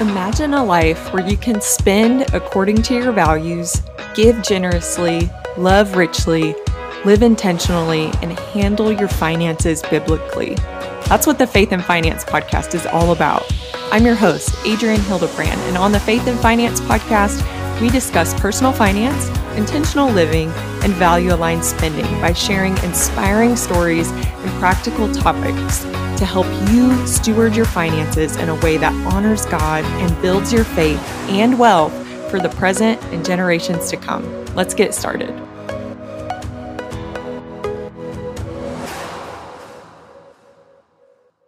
Imagine a life where you can spend according to your values, give generously, love richly, live intentionally, and handle your finances biblically. That's what the Faith and Finance podcast is all about. I'm your host, Adrienne Hildebrand, and on the Faith and Finance podcast, we discuss personal finance, intentional living, and value aligned spending by sharing inspiring stories and practical topics to help you steward your finances in a way that honors God and builds your faith and wealth for the present and generations to come. Let's get started.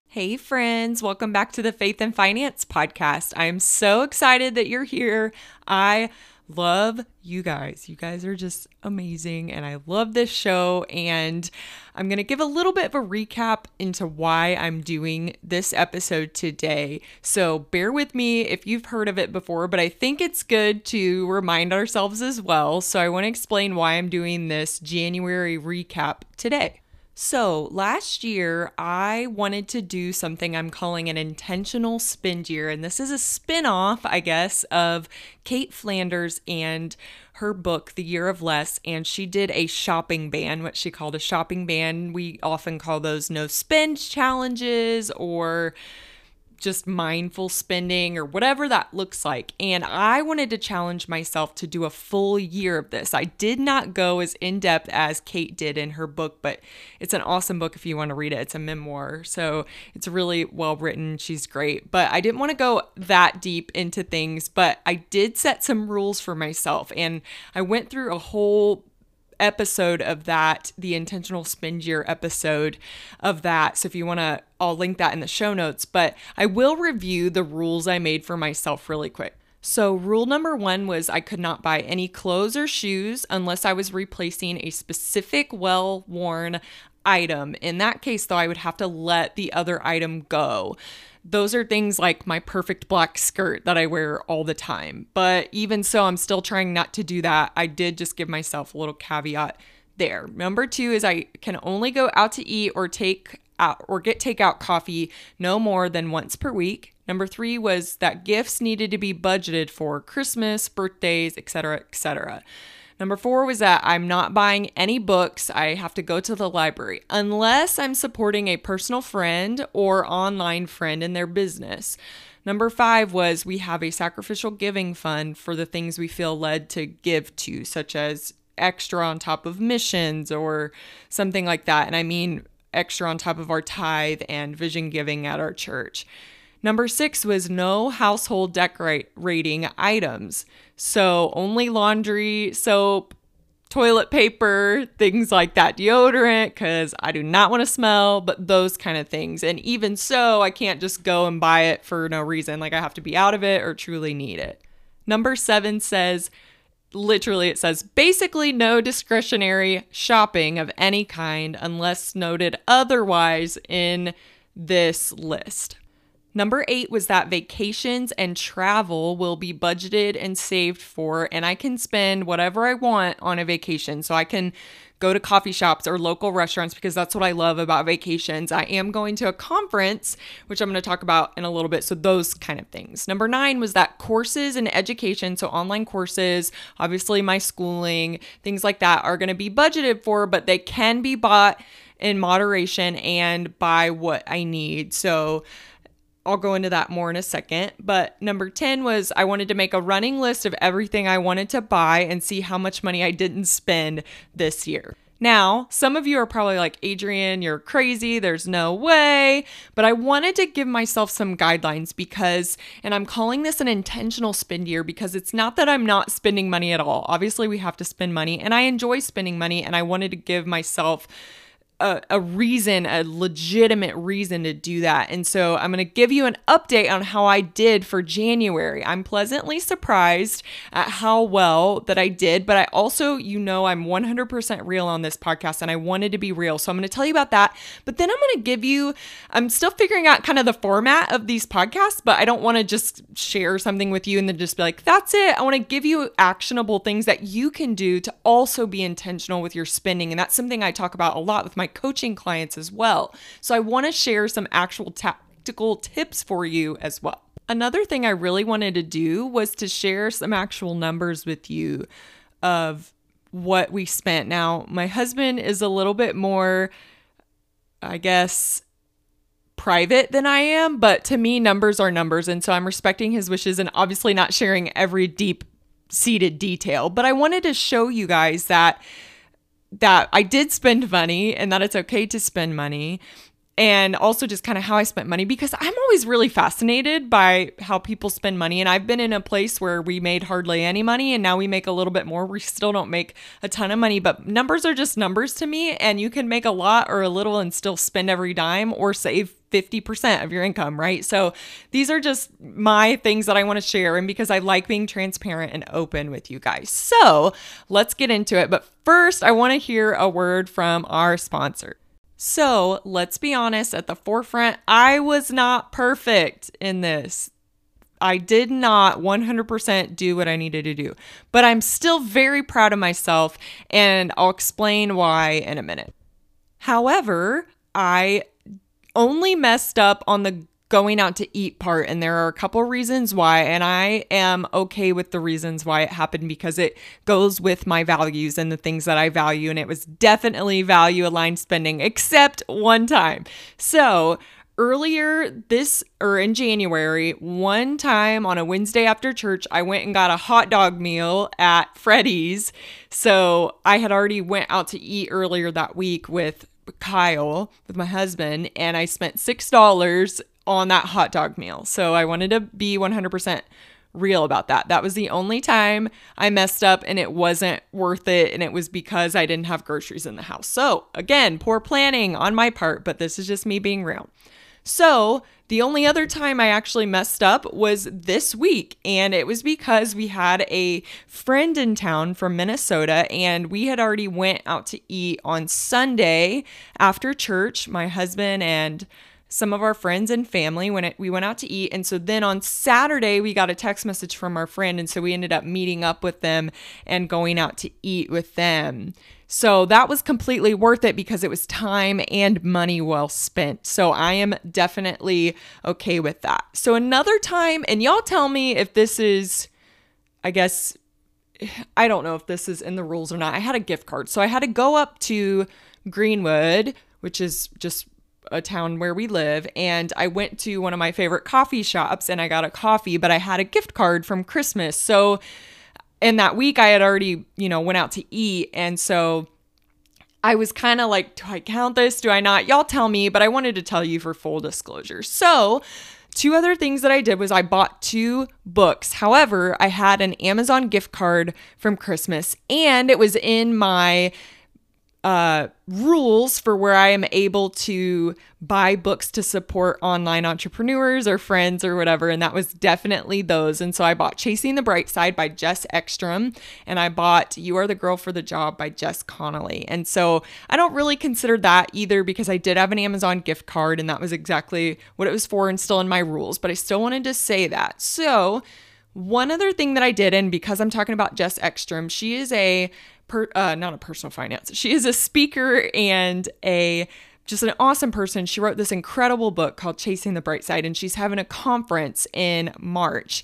Hey, friends, welcome back to the Faith and Finance podcast. I am so excited that you're here. I love you guys. You guys are just amazing, and I love this show. And I'm going to give a little bit of a recap into why I'm doing this episode today. So bear with me if you've heard of it before, but I think it's good to remind ourselves as well. So I want to explain why I'm doing this January recap today. So, last year I wanted to do something I'm calling an intentional spend year. And this is a spin off, I guess, of Cait Flanders and her book, The Year of Less. And she did a shopping ban, what she called a shopping ban. We often call those no spend challenges or just mindful spending or whatever that looks like. And I wanted to challenge myself to do a full year of this. I did not go as in depth as Cait did in her book, but it's an awesome book if you want to read it. It's a memoir. So it's really well written. She's great. But I didn't want to go that deep into things, but I did set some rules for myself. And I went through a whole episode of that, the intentional spend year episode of that. So if you want to, I'll link that in the show notes, but I will review the rules I made for myself really quick. So, rule number one was I could not buy any clothes or shoes unless I was replacing a specific well worn item. In that case, though, I would have to let the other item go those are things like my perfect black skirt that I wear all the time. But even so, I'm still trying not to do that. I did just give myself a little caveat there. Number two is I can only go out to eat or take out or get takeout coffee no more than once per week. Number three was that gifts needed to be budgeted for Christmas, birthdays, etc., etc. Number four was that I'm not buying any books. I have to go to the library unless I'm supporting a personal friend or online friend in their business. Number five was we have a sacrificial giving fund for the things we feel led to give to, such as extra on top of missions or something like that. And I mean extra on top of our tithe and vision giving at our church. Number six was no household decorating items. So only laundry, soap, toilet paper, things like that, deodorant, because I do not want to smell, but those kind of things. And even so, I can't just go and buy it for no reason. Like I have to be out of it or truly need it. Number seven says, literally, it says basically no discretionary shopping of any kind unless noted otherwise in this list. Number eight was that vacations and travel will be budgeted and saved for, and I can spend whatever I want on a vacation. So I can go to coffee shops or local restaurants because that's what I love about vacations. I am going to a conference, which I'm going to talk about in a little bit. So, those kind of things. Number nine was that courses and education, so online courses, obviously my schooling, things like that are going to be budgeted for, but they can be bought in moderation and by what I need. So, I'll go into that more in a second. But number 10 was I wanted to make a running list of everything I wanted to buy and see how much money I didn't spend this year. Now, some of you are probably like, Adrienne, you're crazy. There's no way. But I wanted to give myself some guidelines because, and I'm calling this an intentional spend year because it's not that I'm not spending money at all. Obviously, we have to spend money and I enjoy spending money. And I wanted to give myself a, a reason, a legitimate reason to do that. And so I'm going to give you an update on how I did for January. I'm pleasantly surprised at how well that I did, but I also, you know, I'm 100% real on this podcast and I wanted to be real. So I'm going to tell you about that. But then I'm going to give you, I'm still figuring out kind of the format of these podcasts, but I don't want to just share something with you and then just be like, that's it. I want to give you actionable things that you can do to also be intentional with your spending. And that's something I talk about a lot with my coaching clients as well. So I want to share some actual tactical tips for you as well. another thing I really wanted to do was to share some actual numbers with you of what we spent. Now, my husband is a little bit more, I guess, private than I am, but to me, numbers are numbers. And so I'm respecting his wishes and obviously not sharing every deep seated detail. But I wanted to show you guys that that I did spend money and that it's okay to spend money and also just kind of how I spent money because I'm always really fascinated by how people spend money. And I've been in a place where we made hardly any money and now we make a little bit more. We still don't make a ton of money, but numbers are just numbers to me. And you can make a lot or a little and still spend every dime or save 50% of your income, right? So these are just my things that I want to share and because I like being transparent and open with you guys. So let's get into it. But first, I want to hear a word from our sponsor. So let's be honest, at the forefront, I was not perfect in this. I did not 100% do what I needed to do, but I'm still very proud of myself, and I'll explain why in a minute. However, I only messed up on the going out to eat part and there are a couple reasons why and I am okay with the reasons why it happened because it goes with my values and the things that I value and it was definitely value aligned spending except one time. So, earlier this or in January, one time on a Wednesday after church, I went and got a hot dog meal at Freddy's. So, I had already went out to eat earlier that week with Kyle with my husband and I spent $6 on that hot dog meal. So I wanted to be 100% real about that. That was the only time I messed up and it wasn't worth it. And it was because I didn't have groceries in the house. So again, poor planning on my part, but this is just me being real. So the only other time I actually messed up was this week. And it was because we had a friend in town from Minnesota and we had already went out to eat on Sunday after church. My husband and some of our friends and family when it, we went out to eat. And so then on Saturday, we got a text message from our friend. And so we ended up meeting up with them and going out to eat with them. So that was completely worth it because it was time and money well spent. So I am definitely okay with that. So another time, and y'all tell me if this is, I guess, I don't know if this is in the rules or not. I had a gift card. So I had to go up to Greenwood, which is just a town where we live and I went to one of my favorite coffee shops and I got a coffee, but I had a gift card from Christmas. So in that week I had already, you know, went out to eat and so I was kind of like, do I count this? Do I not? Y'all tell me, but I wanted to tell you for full disclosure. So, two other things that I did was I bought two books. However, I had an Amazon gift card from Christmas and it was in my uh, rules for where I am able to buy books to support online entrepreneurs or friends or whatever. And that was definitely those. And so I bought Chasing the Bright Side by Jess Ekstrom and I bought You Are the Girl for the Job by Jess Connolly. And so I don't really consider that either because I did have an Amazon gift card and that was exactly what it was for and still in my rules. But I still wanted to say that. So, one other thing that I did, and because I'm talking about Jess Ekstrom, she is a per, uh, not a personal finance. She is a speaker and a just an awesome person. She wrote this incredible book called Chasing the Bright Side, and she's having a conference in March.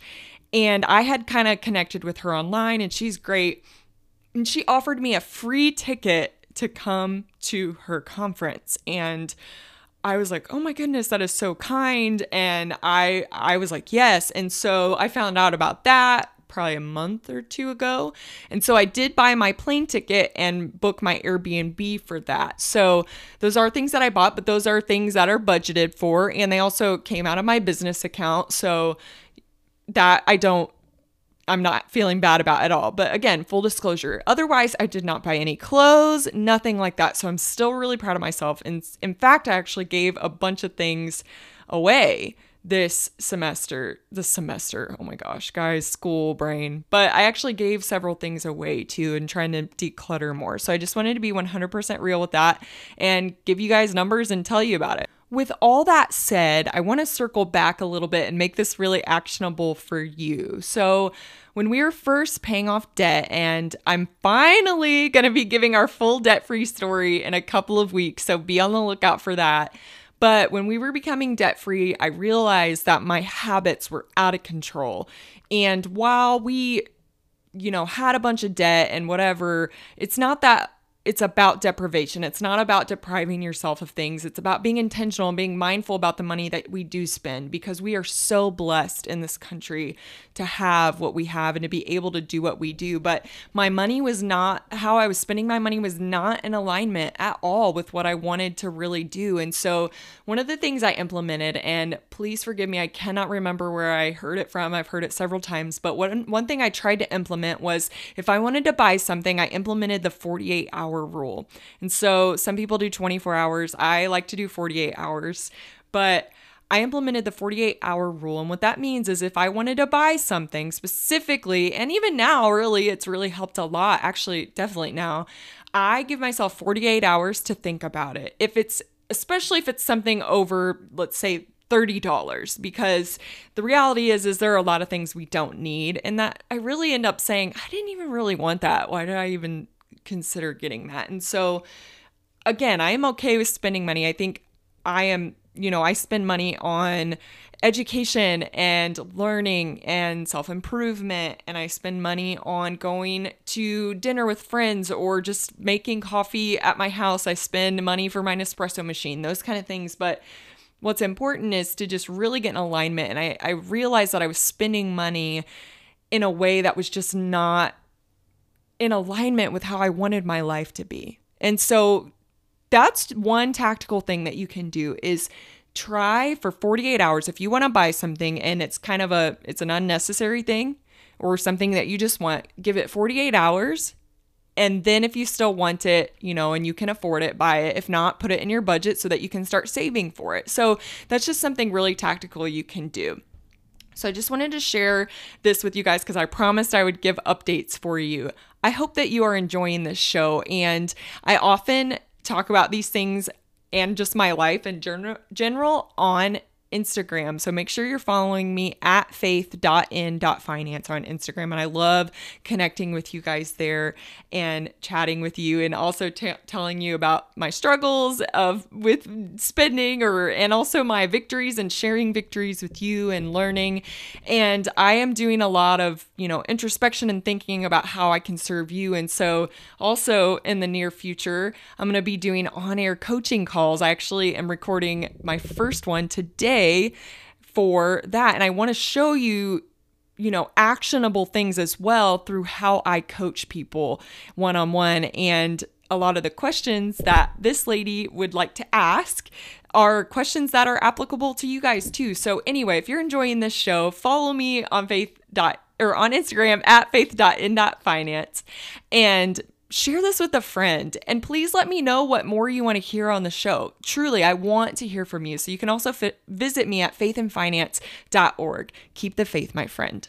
And I had kind of connected with her online, and she's great. And she offered me a free ticket to come to her conference. And I was like, "Oh my goodness, that is so kind." And I I was like, "Yes." And so I found out about that probably a month or two ago. And so I did buy my plane ticket and book my Airbnb for that. So those are things that I bought, but those are things that are budgeted for. And they also came out of my business account. So that I don't I'm not feeling bad about at all. But again, full disclosure. Otherwise, I did not buy any clothes, nothing like that. So I'm still really proud of myself. And in fact, I actually gave a bunch of things away this semester. This semester, oh my gosh, guys, school brain. But I actually gave several things away too and trying to declutter more. So I just wanted to be 100% real with that and give you guys numbers and tell you about it. With all that said, I want to circle back a little bit and make this really actionable for you. So, when we were first paying off debt, and I'm finally going to be giving our full debt free story in a couple of weeks, so be on the lookout for that. But when we were becoming debt free, I realized that my habits were out of control. And while we, you know, had a bunch of debt and whatever, it's not that it's about deprivation. It's not about depriving yourself of things. It's about being intentional and being mindful about the money that we do spend because we are so blessed in this country to have what we have and to be able to do what we do. But my money was not, how I was spending my money was not in alignment at all with what I wanted to really do. And so, one of the things I implemented, and please forgive me, I cannot remember where I heard it from. I've heard it several times, but one, one thing I tried to implement was if I wanted to buy something, I implemented the 48 hour hour rule. And so some people do 24 hours. I like to do 48 hours, but I implemented the 48 hour rule. And what that means is if I wanted to buy something specifically, and even now, really, it's really helped a lot. Actually, definitely now, I give myself 48 hours to think about it. If it's, especially if it's something over, let's say, $30 because the reality is is there are a lot of things we don't need and that I really end up saying I didn't even really want that. Why did I even consider getting that. And so, again, I am okay with spending money. I think I am, you know, I spend money on education and learning and self improvement. And I spend money on going to dinner with friends or just making coffee at my house. I spend money for my Nespresso machine, those kind of things. But what's important is to just really get in alignment. And I, I realized that I was spending money in a way that was just not in alignment with how I wanted my life to be. And so that's one tactical thing that you can do is try for 48 hours if you want to buy something and it's kind of a it's an unnecessary thing or something that you just want, give it 48 hours and then if you still want it, you know, and you can afford it, buy it. If not, put it in your budget so that you can start saving for it. So that's just something really tactical you can do. So I just wanted to share this with you guys because I promised I would give updates for you. I hope that you are enjoying this show. And I often talk about these things and just my life in general on Instagram. So make sure you're following me at faith.in.finance on Instagram. And I love connecting with you guys there and chatting with you and also t- telling you about my struggles of with spending or and also my victories and sharing victories with you and learning. And I am doing a lot of, you know, introspection and thinking about how I can serve you. And so also in the near future, I'm going to be doing on-air coaching calls. I actually am recording my first one today today for that. And I want to show you you know, actionable things as well through how I coach people one on one. And a lot of the questions that this lady would like to ask are questions that are applicable to you guys too. So, anyway, if you're enjoying this show, follow me on faith. dot or on Instagram at faith.in.finance and share this with a friend and please let me know what more you want to hear on the show. Truly, I want to hear from you. So you can also visit me at faithandfinance.org. Keep the faith, my friend.